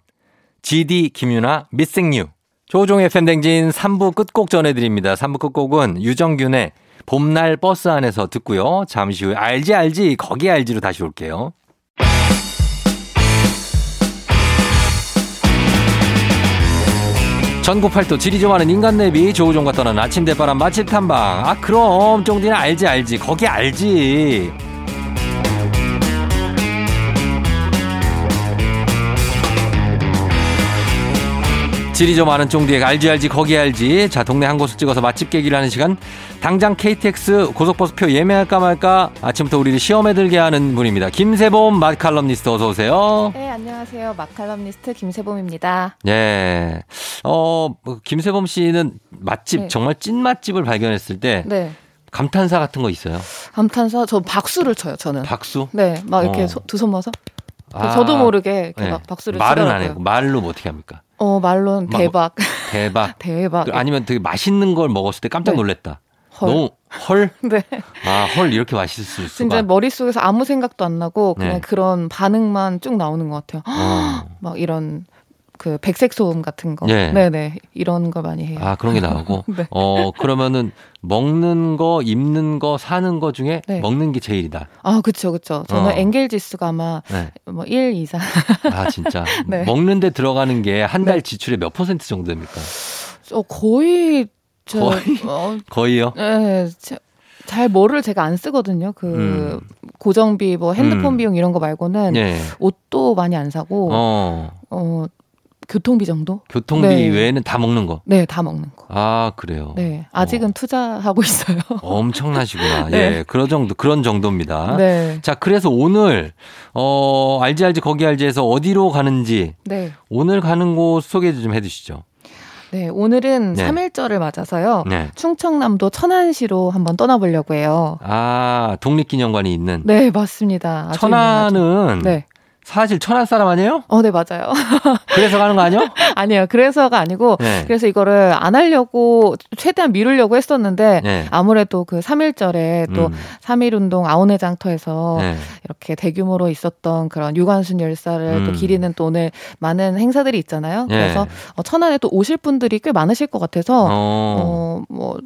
GD 김유나, 미생뉴. 조종의 팬댕진 3부 끝곡 전해드립니다. 3부 끝곡은 유정균의 봄날 버스 안에서 듣고요. 잠시 후에 알지 알지 거기 알지로 다시 올게요. 전국 팔도 지리 좋아하는 인간 내비 조우종과 떠나는 아침 대바람 맛집 탐방. 아 그럼 쫑디는 알지 알지. 거기 알지 지리 좀 아는 쫑디에 알지 알지 거기 알지 자 동네 한 곳을 찍어서 맛집 깨기를 하는 시간 당장 KTX 고속버스표 예매할까 말까 아침부터 우리를 시험에 들게 하는 분입니다 김세범 맛칼럼니스트 어서 오세요 네, 안녕하세요. 마칼럼니스트 김세범입니다. 예. 어, 뭐 김세범 씨는 맛집, 네. 정말 찐 맛집을 발견했을 때 네. 감탄사 같은 거 있어요? 감탄사, 저 박수를 쳐요, 저는. 박수? 네, 막 이렇게 어. 두 손 모아서. 아, 저도 모르게 이렇게 네. 막 박수를 말은 안 치더라고요. 해요. 말로 뭐 어떻게 합니까? 어, 말로는 막- 대박. 대박. 대박. 또 아니면 되게 맛있는 걸 먹었을 때 깜짝 네. 놀랬다. 헐. 너무 헐? 네. 아, 헐 이렇게 맛있을 수가. 진짜 머릿속에서 아무 생각도 안 나고 그냥 네. 그런 반응만 쭉 나오는 것 같아요. 어. 막 이런 그 백색 소음 같은 거. 예. 네네. 이런 걸 많이 해요. 아, 그런 게 나오고. 네. 어, 그러면은 먹는 거, 입는 거, 사는 거 중에 네. 먹는 게 제일이다. 아, 그쵸, 그쵸. 저는 어. 엔겔 지수가 아마 네. 뭐1 이상. 아, 진짜. 네. 먹는데 들어가는 게 한 달 지출의 몇 퍼센트 정도 됩니까? 어, 거의, 저, 거의? 어, 거의요? 네, 제- 잘 뭐를 제가 안 쓰거든요. 그 음. 고정비, 뭐 핸드폰 음. 비용 이런 거 말고는 예. 옷도 많이 안 사고, 어, 어, 교통비 정도? 교통비 네. 외에는 다 먹는 거. 네, 다 먹는 거. 아, 그래요. 네, 아직은 투자하고 있어요. 엄청나시구나. 네. 예, 그런 정도, 그런 정도입니다. 네, 자, 그래서 오늘, 어, 알지, 알지, 거기 알지에서 어디로 가는지, 네, 오늘 가는 곳 소개 좀 해 주시죠. 네. 오늘은 네. 삼 3일절을 맞아서요. 네. 충청남도 천안시로 한번 떠나보려고 해요. 아, 독립기념관이 있는. 네, 맞습니다. 천안은. 네. 사실 천안 사람 아니에요? 어, 네, 맞아요. 그래서 가는 거 아니에요? 아니에요. 그래서가 아니고, 네. 그래서 이거를 안 하려고 최대한 미루려고 했었는데, 네. 아무래도 그 3일절에 또 음. 3.1 운동 아오네 장터에서 네. 이렇게 대규모로 있었던 그런 유관순 열사를 또 음. 기리는 또 오늘 많은 행사들이 있잖아요. 예. 그래서 어, 천안에 또 오실 분들이 꽤 많으실 것 같아서, 어. 어, 뭐,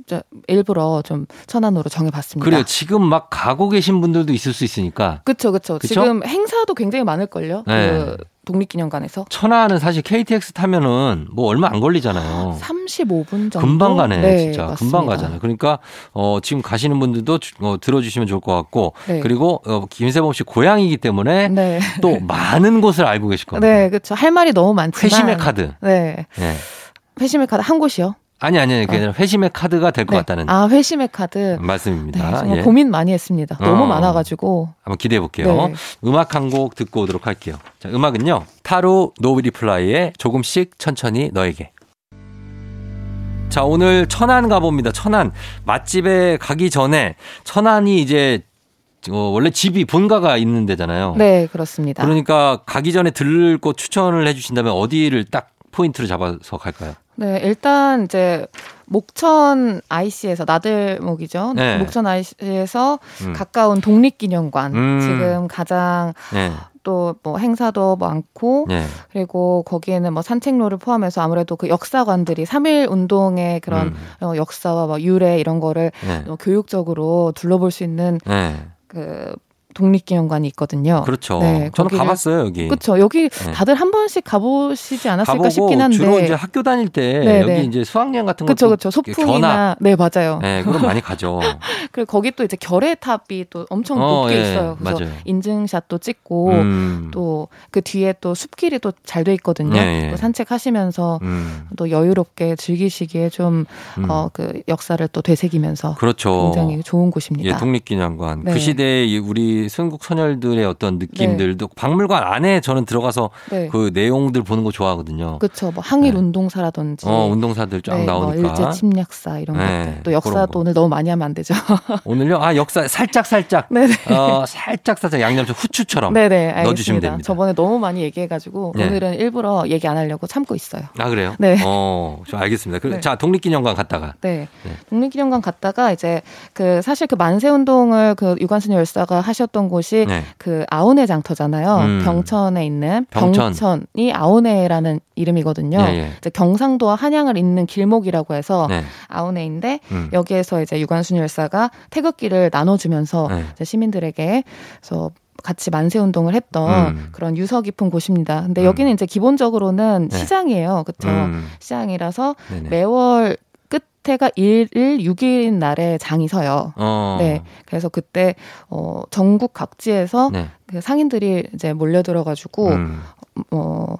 일부러 좀 천안으로 정해 봤습니다. 그래요. 지금 막 가고 계신 분들도 있을 수 있으니까. 그쵸, 그쵸. 그쵸? 지금 행사도 굉장히 많을 걸요. 네. 그 독립기념관에서. 천안은 사실 KTX 타면은 뭐 얼마 안 걸리잖아요. 35분 정도. 금방 가네, 네, 진짜. 맞습니다. 금방 가잖아요. 그러니까, 어, 지금 가시는 분들도 주- 어, 들어주시면 좋을 것 같고, 네. 그리고, 어, 김세범 씨 고향이기 때문에 네. 또 많은 곳을 알고 계실 겁니다. 네, 그쵸. 할 말이 너무 많지만. 회심의 카드. 네. 예. 회심의 카드 한 곳이요? 아니, 아니, 아니, 그게 아니라 회심의 카드가 될것 네. 같다는 아, 회심의 카드. 네, 말씀입니다. 정말 예. 고민 많이 했습니다. 너무 어. 많아가지고. 한번 기대해 볼게요. 네. 음악 한 곡 듣고 오도록 할게요. 자, 음악은요. 타루 노리플라이의 조금씩 천천히 너에게. 자, 오늘 천안 가봅니다. 천안. 맛집에 가기 전에 천안이 이제 어, 원래 집이 본가가 있는 데잖아요. 네, 그렇습니다. 그러니까 가기 전에 들를 곳 추천을 해 주신다면 어디를 딱 포인트로 잡아서 갈까요? 네, 일단 이제 목천 IC에서 나들목이죠. 네. 목천 IC에서 음. 가까운 독립기념관. 음. 지금 가장 네. 또뭐 행사도 많고 네. 그리고 거기에는 뭐 산책로를 포함해서 아무래도 그 역사관들이 3.1 운동의 그런 음. 어, 역사와 뭐 유래 이런 거를 네. 어, 교육적으로 둘러볼 수 있는 네. 그 독립기념관이 있거든요. 그렇죠. 네, 저는 거기를- 가봤어요, 여기. 그렇죠. 여기 네. 다들 한 번씩 가보시지 않았을까 싶긴 한데. 주로 이제 학교 다닐 때 네, 여기 네. 이제 수학여행 같은 것도 그쵸. 이렇게 소풍이나. 네, 맞아요. 네, 그럼 많이 가죠. 그리고 거기 또 이제 결의탑이 또 엄청 어, 높게 예, 있어요. 그래서 맞아요. 인증샷도 찍고 음. 또그 뒤에 또 숲길이 또 잘 돼 있거든요. 예, 예. 또 산책하시면서 음. 또 여유롭게 즐기시기에 좀, 음. 어, 그 역사를 또 되새기면서 그렇죠. 굉장히 좋은 곳입니다. 예, 독립기념관. 네. 그 시대의 이 우리 순국 소녀들의 어떤 느낌들도 박물관 안에 저는 들어가서 네. 그 내용들 보는 거 좋아하거든요. 그쵸. 뭐 항일 운동사라든지. 어, 운동사들 쫙 네, 뭐 나오니까. 일제 침략사 이런 네, 것들. 또 역사도 거. 오늘 너무 많이 하면 안 되죠. 오늘요? 아, 역사 살짝 살짝. 네네. 어, 살짝 살짝 양념좀 후추처럼. 알겠습니다. 넣어 주시면 됩니다. 저번에 너무 많이 얘기해 가지고 네. 오늘은 일부러 얘기 안 하려고 참고 있어요. 아, 그래요? 네. 어, 저 알겠습니다. 그, 네. 자, 독립기념관 갔다가. 네. 네. 독립기념관 갔다가 이제 그 사실 그 만세 운동을 그 유관순 열사가 하셨 던 곳이 네. 그 아오네 장터잖아요. 음. 병천에 있는 병천. 병천 이 아오네라는 이름이거든요. 예, 예. 이제 경상도와 한양을 잇는 길목이라고 해서 네. 아오네인데 음. 여기에서 이제 유관순 열사가 태극기를 나눠주면서 네. 시민들에게 그래서 같이 만세 운동을 했던 음. 그런 유서 깊은 곳입니다. 근데 음. 여기는 이제 기본적으로는 네. 시장이에요. 그렇죠? 음. 시장이라서 네네. 매월 끝에가 1일 6일인 날에 장이 서요. 어. 네. 그래서 그때 어 전국 각지에서 네. 그 상인들이 이제 몰려 들어 가지고 음. 어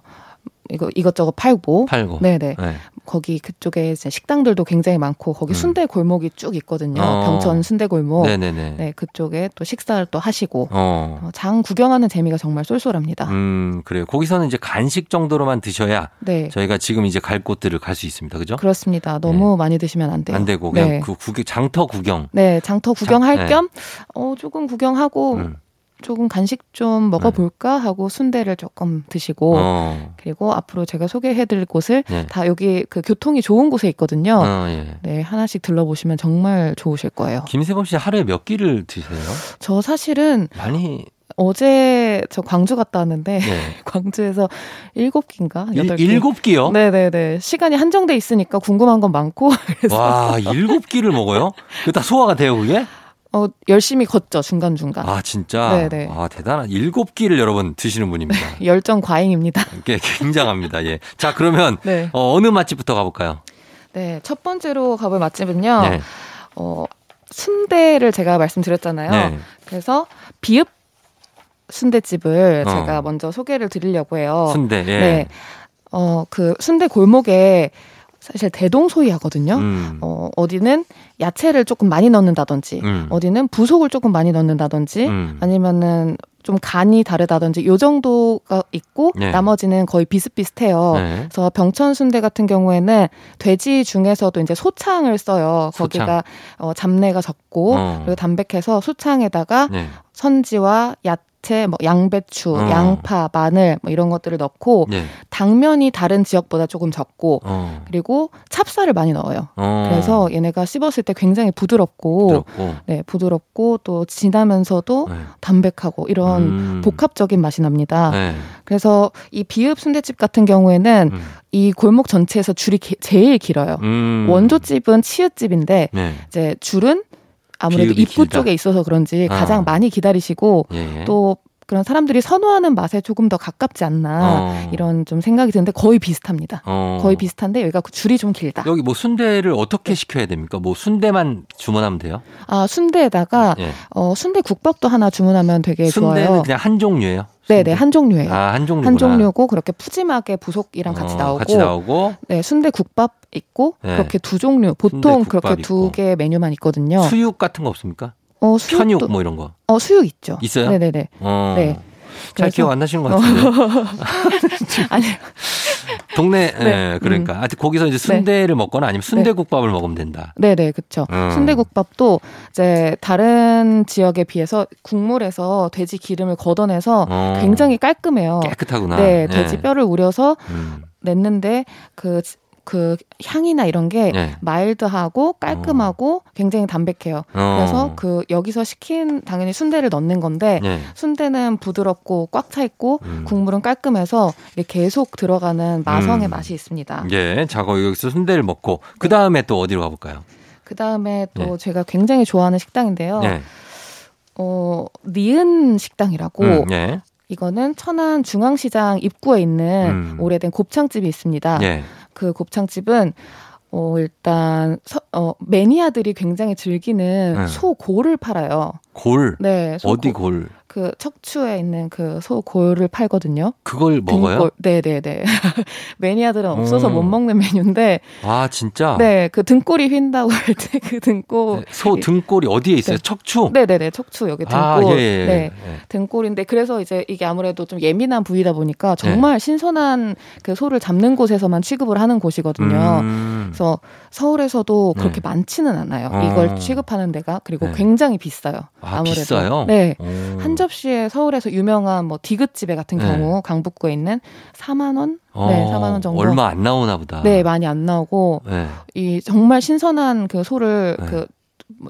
이거 이것저것 팔고 팔고. 네네 네. 거기 그쪽에 식당들도 굉장히 많고 거기 음. 순대 골목이 쭉 있거든요. 어. 병천 순대 골목. 네네네. 네 그쪽에 또 식사를 또 하시고 어. 어, 장 구경하는 재미가 정말 쏠쏠합니다. 음, 그래요. 거기서는 이제 간식 정도로만 드셔야 네 저희가 지금 이제 갈 곳들을 갈 수 있습니다. 그죠? 그렇습니다. 너무 많이 드시면 안 돼요. 안 되고 그냥 네. 그 구경, 장터 구경. 네, 장터 구경할 장- 네. 겸, 어, 조금 구경하고, 음. 조금 간식 좀 먹어볼까 하고 순대를 조금 드시고, 어. 그리고 앞으로 제가 소개해드릴 곳을 네. 다 여기 그 교통이 좋은 곳에 있거든요. 어, 예. 네, 하나씩 들러보시면 정말 좋으실 거예요. 김세범 씨 하루에 몇 끼를 드세요? 저 사실은 많이 어제 저 광주 갔다 왔는데 네. 광주에서 일곱 끼인가 일- 여덟 끼. 일곱 끼요? 네네네. 시간이 한정돼 있으니까 궁금한 건 많고 그래서 와, 일곱 끼를 먹어요? 그게 다 소화가 돼요, 그게? 어, 열심히 걷죠 중간 중간. 아, 진짜? 네네. 아, 대단한. 일곱 끼를 여러분 드시는 분입니다. 열정 과잉입니다. 꽤 굉장합니다. 예. 자, 그러면 네. 어, 어느 맛집부터 가볼까요? 네, 첫 번째로 가볼 맛집은요. 네. 어, 순대를 제가 말씀드렸잖아요. 네. 그래서 비읍 순대집을 어. 제가 먼저 소개를 드리려고 해요. 순대, 예. 네. 어, 그 순대 골목에 사실 대동소이하거든요. 음. 어, 어디는 야채를 조금 많이 넣는다든지, 음. 어디는 부속을 조금 많이 넣는다든지, 음. 아니면은 좀 간이 다르다든지 요 정도가 있고 네. 나머지는 거의 비슷비슷해요. 네. 그래서 병천 순대 같은 경우에는 돼지 중에서도 이제 소창을 써요. 소창. 거기가 어, 잡내가 적고 어. 그리고 담백해서 소창에다가 네. 선지와 야 채, 뭐 양배추, 어. 양파, 마늘 뭐 이런 것들을 넣고 네. 당면이 다른 지역보다 조금 적고 어. 그리고 찹쌀을 많이 넣어요. 어. 그래서 얘네가 씹었을 때 굉장히 부드럽고 부드럽고. 네, 부드럽고 또 진하면서도 네. 담백하고 이런 음. 복합적인 맛이 납니다. 네. 그래서 이 비읍 순대집 같은 경우에는 음. 이 골목 전체에서 줄이 기- 제일 길어요. 음. 원조집은 치읓집인데 네. 이제 줄은 아무래도 입구 길다. 쪽에 있어서 그런지 아. 가장 많이 기다리시고 예. 또 그런 사람들이 선호하는 맛에 조금 더 가깝지 않나 어. 이런 좀 생각이 드는데 거의 비슷합니다. 어. 거의 비슷한데 여기가 그 줄이 좀 길다. 여기 뭐 순대를 어떻게 시켜야 됩니까? 뭐 순대만 주문하면 돼요? 아 순대에다가 예. 어, 순대 국밥도 하나 주문하면 되게 순대는 좋아요. 그냥 한 종류예요? 네네 한 종류예요. 아, 한 종류구나. 한 종류고 그렇게 푸짐하게 부속이랑 같이 어, 나오고, 같이 나오고 네 순대 국밥 있고 네. 그렇게 두 종류 보통 순대 그렇게 두. 개 메뉴만 있거든요. 수육 같은 거 없습니까? 어, 수육도- 편육 뭐 이런 거. 어 수육 있죠. 있어요? 네네네. 어. 네. 잘 그래서- 기억 안 나시는 것 같은데. 아니 동네 네. 예, 그러니까 하여튼 거기서 이제 순대를 먹거나 아니면 순대국밥을 먹으면 된다. 네 네 그쵸. 음. 순대국밥도 이제 다른 지역에 비해서 국물에서 돼지 기름을 걷어내서 어. 굉장히 깔끔해요. 깨끗하구나. 네, 예. 돼지 뼈를 우려서 음. 냈는데 그, 그 향이나 이런 게 네. 마일드하고 깔끔하고 굉장히 담백해요. 어. 그래서 그 여기서 시킨 당연히 순대를 넣는 건데 네. 순대는 부드럽고 꽉 차 있고 음. 국물은 깔끔해서 계속 들어가는 마성의 음. 맛이 있습니다. 예, 자 거기 여기서 순대를 먹고 그 다음에 또 어디로 가볼까요? 그 다음에 또 네. 제가 굉장히 좋아하는 식당인데요. 네. 어, 니은 식당이라고 음, 예. 이거는 천안 중앙시장 입구에 있는 음. 오래된 곱창집이 있습니다. 예. 그 곱창집은 어 일단 서, 어 매니아들이 굉장히 즐기는 네. 소 골을 팔아요. 골. 네. 어디 골? 그 척추에 있는 그 소골을 팔거든요. 그걸 먹어요? 등골. 네네네. 매니아들은 없어서 음. 못 먹는 메뉴인데, 아 진짜? 네, 그 등골이 휜다고 할 때 그 등골. 소 등골이 어디에 있어요? 네. 척추? 네네네, 척추 여기 등골. 아, 예, 예, 네. 예. 등골인데 그래서 이제 이게 아무래도 좀 예민한 부위다 보니까 정말 신선한 그 소를 잡는 곳에서만 취급을 하는 곳이거든요. 음. 그래서 서울에서도 네. 그렇게 많지는 않아요. 어. 이걸 취급하는 데가 그리고 네. 굉장히 비싸요. 아, 아무래도. 비싸요? 네. 오. 한 접시에 서울에서 유명한 뭐 디귿집에 같은 네. 경우 강북구에 있는 4만 원? 어, 네, 4만 원 정도. 얼마 안 나오나 보다. 네, 많이 안 나오고 네. 이 정말 신선한 그 소를 네. 그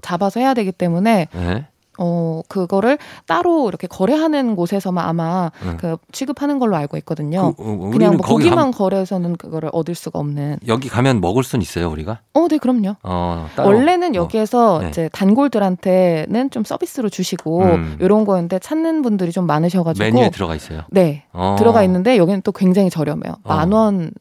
잡아서 해야 되기 때문에 네. 어 그거를 따로 이렇게 거래하는 곳에서만 아마 네. 그 취급하는 걸로 알고 있거든요. 그, 어, 우리는 그냥 뭐 거기 고기만 감- 거래해서는 그거를 얻을 수가 없는. 여기 가면 먹을 순 있어요, 우리가? 어, 네, 그럼요. 어. 원래는 어. 여기에서 네. 이제 단골들한테는 좀 서비스로 주시고 음. 이런 거였는데 찾는 분들이 좀 많으셔가지고 메뉴에 들어가 있어요. 네 어. 들어가 있는데 여기는 또 굉장히 저렴해요. 어. 만원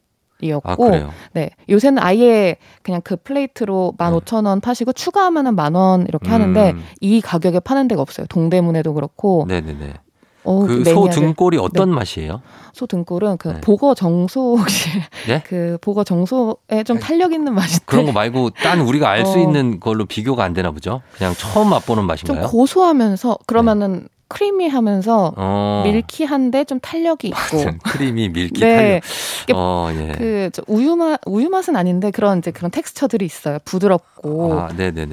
이었고 아? 네 요새는 아예 그냥 그 플레이트로 만 오천 원 파시고 추가하면은 만 원 이렇게 음. 하는데 이 가격에 파는 데가 없어요. 동대문에도 그렇고 네네네. 어, 그소 매니아들. 등골이 어떤 맛이에요? 소 등골은 그 네. 복어 정소 혹시 예? 그 복어 정소에 좀 탄력 있는 맛인데 그런 거 말고 딴 우리가 알수 어. 있는 걸로 비교가 안 되나 보죠? 그냥 처음 맛보는 좀 맛인가요? 고소하면서 그러면은 creamy하면서 어. milky한데 좀 탄력이 있고 creamy milky 네. 탄력. 어, 예. 그저 우유 맛 우유 맛은 아닌데 그런 이제 그런 텍스처들이 있어요. 부드럽고 아.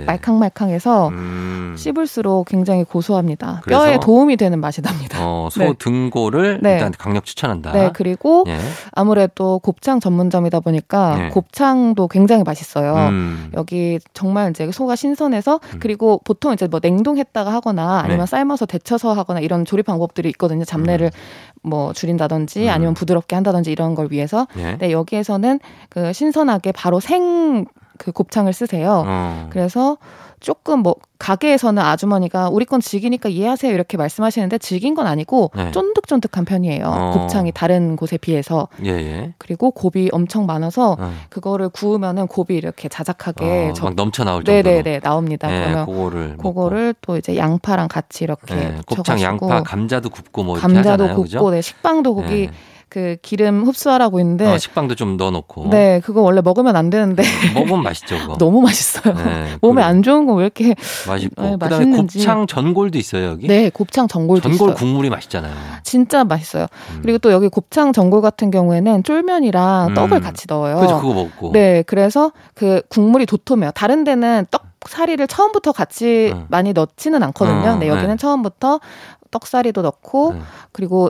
말캉말캉해서 음. 씹을수록 굉장히 고소합니다. 뼈에 도움이 되는 맛이 납니다. 어, 소 네. 등골을 네. 일단 강력 추천한다. 네, 그리고 예. 아무래도 곱창 전문점이다 보니까 네. 곱창도 굉장히 맛있어요. 음. 여기 정말 이제 소가 신선해서 그리고 보통 이제 뭐 냉동했다가 하거나 아니면 네. 삶아서 데쳐서 덜어서 하거나 이런 조립 방법들이 있거든요. 잡내를 뭐 줄인다든지 음. 아니면 부드럽게 한다든지 이런 걸 위해서. 예. 네, 여기에서는 그 신선하게 바로 생 그 곱창을 쓰세요. 어. 그래서 조금 뭐 가게에서는 아주머니가 우리 건 질기니까 이해하세요 이렇게 말씀하시는데 질긴 건 아니고 네. 쫀득쫀득한 편이에요. 어. 곱창이 다른 곳에 비해서 예, 예. 그리고 곱이 엄청 많아서 어. 그거를 구우면은 곱이 이렇게 자작하게 어, 적- 막 넘쳐 나올 정도로. 네네네 나옵니다. 예, 그러면 그거를 먹고. 그거를 또 이제 양파랑 같이 이렇게 예, 곱창, 양파, 감자도 굽고 뭐 이렇게 감자도. 굽고 그죠? 네, 식빵도 예. 그 기름 흡수하라고 있는데 어, 식빵도 좀 넣어놓고. 네 그거 원래 먹으면 안 되는데 먹으면 맛있죠, 그거. 너무 맛있어요. 네, 몸에. 안 좋은 거 왜 이렇게 맛있고. 네, 그다음에 맛있는지. 곱창 전골도 있어요, 여기. 네 곱창 전골도 전골 있어요. 국물이 맛있잖아요. 진짜 맛있어요. 음. 그리고 또 여기 곱창 전골 같은 경우에는 쫄면이랑 음. 떡을 같이 넣어요. 그죠, 그거 먹고. 네, 그래서 그 국물이 도톰해요. 다른 데는 떡 사리를 처음부터 같이 음. 많이 넣지는 않거든요. 어, 네, 여기는 네. 처음부터 떡사리도 넣고 네. 그리고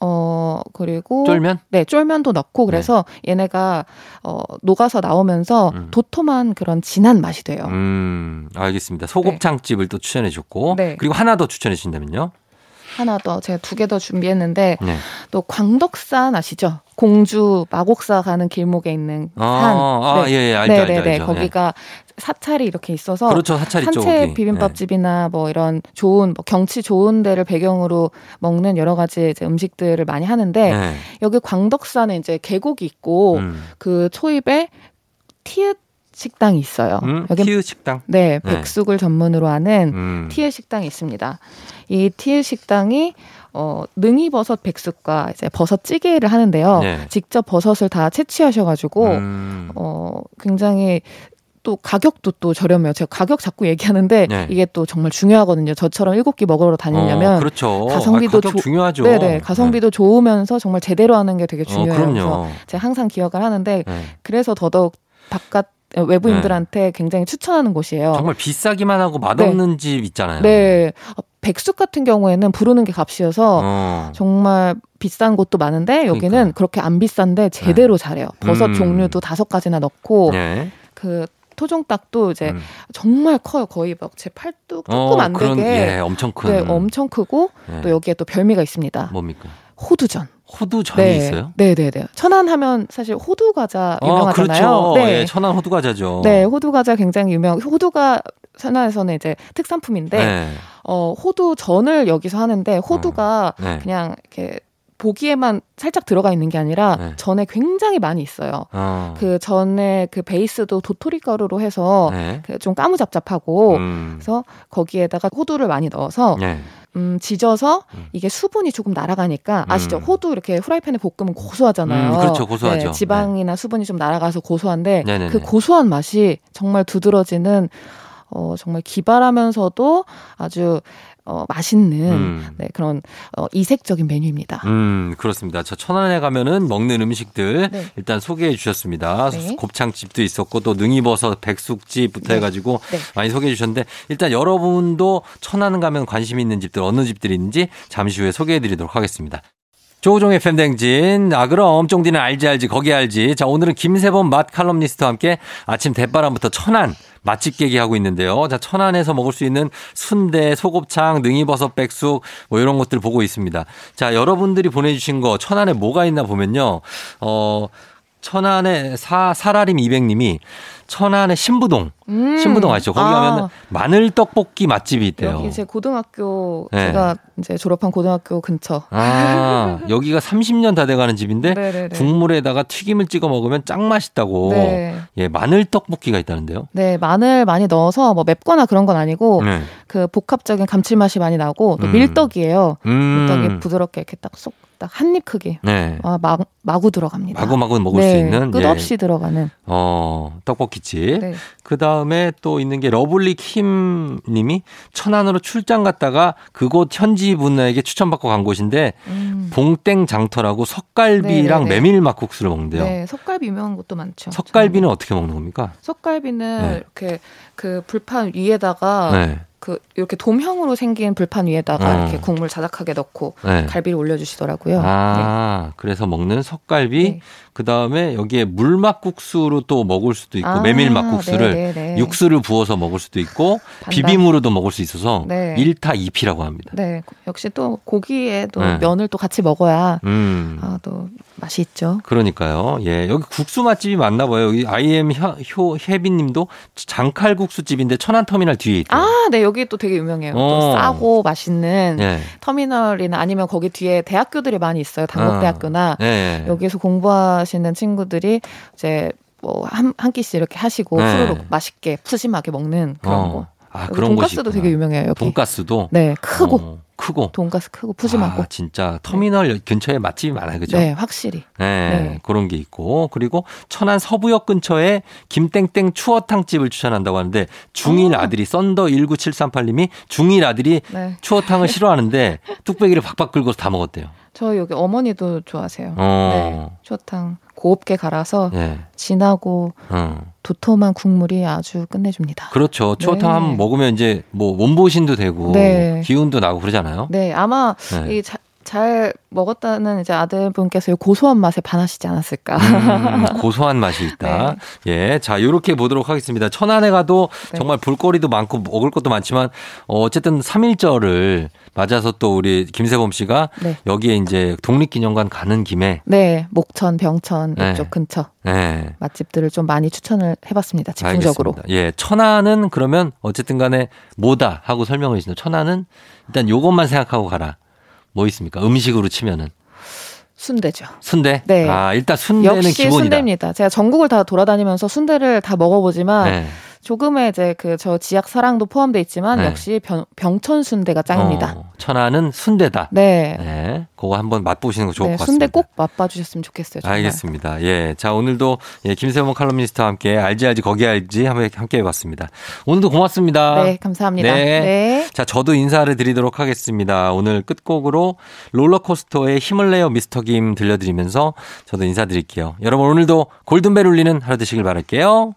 어 그리고 쫄면? 네 쫄면도 넣고 그래서 얘네가 어 녹아서 나오면서 음. 도톰한 그런 진한 맛이 돼요. 음, 알겠습니다. 소곱창집을 또 추천해 줬고. 네. 그리고 하나 더 추천해 주신다면요? 하나 더 제가 두 개 더 준비했는데 네. 또 광덕산 아시죠? 공주 마곡사 가는 길목에 있는 산. 아, 아, 예, 예, 알죠, 알죠, 네네네. 알죠. 거기가 사찰이 이렇게 있어서 그렇죠, 사찰 있죠, 산채 거기. 비빔밥집이나 뭐 이런 좋은 뭐 경치 좋은 데를 배경으로 먹는 여러 가지 이제 음식들을 많이 하는데 네. 여기 광덕산에 이제 계곡이 있고 음. 그 초입에 티읕 식당이 있어요. 음, 여기 티읕 식당. 네, 네. 백숙을 전문으로 하는 음. 티읕 식당이 있습니다. 이 티읕 식당이 어, 능이버섯 백숙과 이제 버섯 찌개를 하는데요. 네. 직접 버섯을 다 채취하셔가지고 음. 어, 굉장히 또 가격도 또 저렴해요. 제가 가격 자꾸 얘기하는데 네. 이게 또 정말 중요하거든요. 저처럼 일곱 끼 먹으러 다니려면 어, 그렇죠. 가성비도 아, 조- 중요하죠. 네네 가성비도 좋으면서 정말 제대로 하는 게 되게 네. 어, 중요해요. 그럼요. 그래서 제가 항상 기억을 하는데 네. 그래서 더더욱 바깥 외부인들한테 굉장히 추천하는 곳이에요. 정말 비싸기만 하고 맛없는 집 있잖아요. 네. 어, 백숙 같은 경우에는 부르는 게 값이어서 어. 정말 비싼 곳도 많은데 여기는 그렇게 안 비싼데 제대로 잘해요. 버섯 음. 종류도 다섯 가지나 넣고 네. 그 토종닭도 이제 음. 정말 커요. 거의 막 제 팔뚝 조금 어, 안 그런, 되게. 예, 엄청 큰. 네, 엄청 크고 네. 또 여기에 또 별미가 있습니다. 뭡니까? 호두전. 호두전이 네. 있어요? 네, 네, 네. 천안 하면 사실 호두 과자 아, 유명하잖아요. 그렇죠. 네. 예, 천안 호두 과자죠. 네, 호두 과자 굉장히 유명. 호두가 천안에서는 이제 특산품인데 네. 어, 호두전을 여기서 하는데 호두가 네. 그냥 이렇게 보기에만 살짝 들어가 있는 게 아니라 네. 전에 굉장히 많이 있어요. 어. 그 전에 그 베이스도 도토리 가루로 해서 네. 그좀 까무잡잡하고 음. 그래서 거기에다가 호두를 많이 넣어서 네. 음, 지져서 음. 이게 수분이 조금 날아가니까 아시죠? 음. 호두 이렇게 후라이팬에 볶으면 고소하잖아요. 음, 그렇죠. 고소하죠. 네, 지방이나 수분이 좀 날아가서 고소한데 네네네. 그 고소한 맛이 정말 두드러지는 어, 정말 기발하면서도 아주 어, 맛있는 음. 네, 그런 어, 이색적인 메뉴입니다. 음, 그렇습니다. 저 천안에 가면은 먹는 음식들 네. 일단 소개해 주셨습니다. 네. 곱창집도 있었고 또 능이버섯 백숙집부터 네. 해가지고 네. 많이 소개해 주셨는데 일단 여러분도 천안 가면 관심 있는 집들 어느 집들이 있는지 잠시 후에 소개해 드리도록 하겠습니다. 조우종의 팬댕진. 아, 그럼 쫑디는 알지 알지 거기 알지. 자, 오늘은 김세범 맛 칼럼니스트와 함께 아침 대바람부터 천안 맛집 얘기하고 있는데요. 자, 천안에서 먹을 수 있는 순대, 소곱창, 능이버섯 백숙 뭐 이런 것들 보고 있습니다. 자, 여러분들이 보내주신 거 천안에 뭐가 있나 보면요. 어, 천안에 사, 사라림 200님이 천안의 신부동. 음. 신부동 아시죠? 거기 아. 가면 마늘 떡볶이 맛집이 있대요. 여기 제 고등학교 네. 제가 이제 졸업한 고등학교 근처. 아, 여기가 30년 다 돼가는 집인데 네네네. 국물에다가 튀김을 찍어 먹으면 짱 맛있다고. 네. 예, 마늘 떡볶이가 있다는데요. 네, 마늘 많이 넣어서 뭐 맵거나 그런 건 아니고 네. 그 복합적인 감칠맛이 많이 나고 또 음. 밀떡이에요. 음. 밀떡이 부드럽게 이렇게 딱 쏙 딱 한 입 크기. 네. 아, 마, 마구 들어갑니다. 마구 마구 먹을 네, 수 있는 끝없이 예. 들어가는. 어, 떡볶이집. 네. 그 다음에 또 있는 게 러블리 킴 님이 천안으로 출장 갔다가 그곳 현지 분에게 추천받고 간 곳인데 음. 봉땡 장터라고 석갈비랑 네네네. 메밀 막국수를 먹는데요. 네, 석갈비 유명한 곳도 많죠. 석갈비는 어떻게 먹는 겁니까? 석갈비는 네. 이렇게 그 불판 위에다가 네. 그 이렇게 돔형으로 생긴 불판 위에다가 어. 이렇게 국물 자작하게 넣고 네. 갈비를 올려주시더라고요. 아, 그래서 먹는 석갈비, 네. 그 다음에 여기에 물막국수로 또 먹을 수도 있고, 아, 메밀막국수를 네, 네, 네. 육수를 부어서 먹을 수도 있고, 반반. 비빔으로도 먹을 수 있어서 네. 일 1타 2피라고 합니다. 네, 역시 또 고기에 또 네. 면을 또 같이 먹어야 음. 아, 또 맛이 있죠. 그러니까요. 예. 여기 국수 맛집이 많나 봐요. 여기 IM 효, 효, 혜빈 님도 장칼국수 집인데 천안터미널 뒤에 있대요. 아, 네, 여기 또 되게 유명해요. 어. 또 싸고 맛있는 예. 터미널이나 아니면 거기 뒤에 대학교들이 많이 있어요. 당국대학교나 예. 여기에서 공부 하시는 친구들이 이제 뭐한 한 끼씩 이렇게 하시고 네. 후루룩 맛있게 푸짐하게 먹는 그런 어. 거. 아, 그런 돈가스도. 되게 유명해요. 여기. 돈가스도 네, 크고 어, 크고 돈가스 크고 푸짐하고. 아, 진짜 터미널 근처에 맛집이 많아요. 그죠? 네, 확실히. 네, 네. 그런 게 있고 그리고 천안 서부역 근처에 김땡땡 추어탕 집을 추천한다고 하는데 중1 아. 아들이 썬더 19738님이 중1 아들이 네. 추어탕을 싫어하는데 뚝배기를 박박 긁어서 다 먹었대요. 저 여기 어머니도 좋아하세요. 어. 네. 추어탕 곱게 갈아서 예. 진하고 어. 도톰한 국물이 아주 끝내줍니다. 그렇죠. 추어탕 네. 한번 먹으면 이제 뭐 몸보신도 되고 네. 기운도 나고 그러잖아요. 네, 아마 네. 이 자, 잘 먹었다는 이제 아들분께서 이 고소한 맛에 반하시지 않았을까. 음, 고소한 맛이 있다. 네. 예. 자, 요렇게 보도록 하겠습니다. 천안에 가도 네. 정말 볼거리도 많고 먹을 것도 많지만 어, 어쨌든 3일절을 맞아서 또 우리 김세범 씨가 네. 여기에 이제 독립기념관 가는 김에 네, 목천, 병천 네. 이쪽 근처 예. 맛집들을 좀 많이 추천을 해봤습니다. 집중적으로. 알겠습니다. 예. 천안은 그러면 어쨌든 간에 뭐다 하고 설명을 해주신다. 천안은 일단 요것만 생각하고 가라. 뭐 있습니까? 음식으로 치면은. 순대죠. 순대? 네. 아, 일단 순대는 역시 기본이다. 순대입니다. 제가 전국을 다 돌아다니면서 순대를 다 먹어보지만 네. 조금의 이제 그 저 지역 사랑도 포함돼 있지만 네. 역시 병, 병천 순대가 짱입니다. 어, 천안은 순대다. 네. 네. 그거 한번 맛보시는 거 좋을 네, 것 순대 같습니다. 꼭 맛봐 주셨으면 좋겠어요. 정말. 알겠습니다. 예. 자, 오늘도 예, 김세범 칼럼니스트와 함께 알지 알지 거기 알지 함께 함께 해 봤습니다. 오늘도 고맙습니다. 네, 감사합니다. 네. 네. 자, 저도 인사를 드리도록 하겠습니다. 오늘 끝곡으로 롤러코스터의 힘을 내요 미스터 김 들려드리면서 저도 인사드릴게요. 여러분 오늘도 골든벨 울리는 하루 되시길 바랄게요.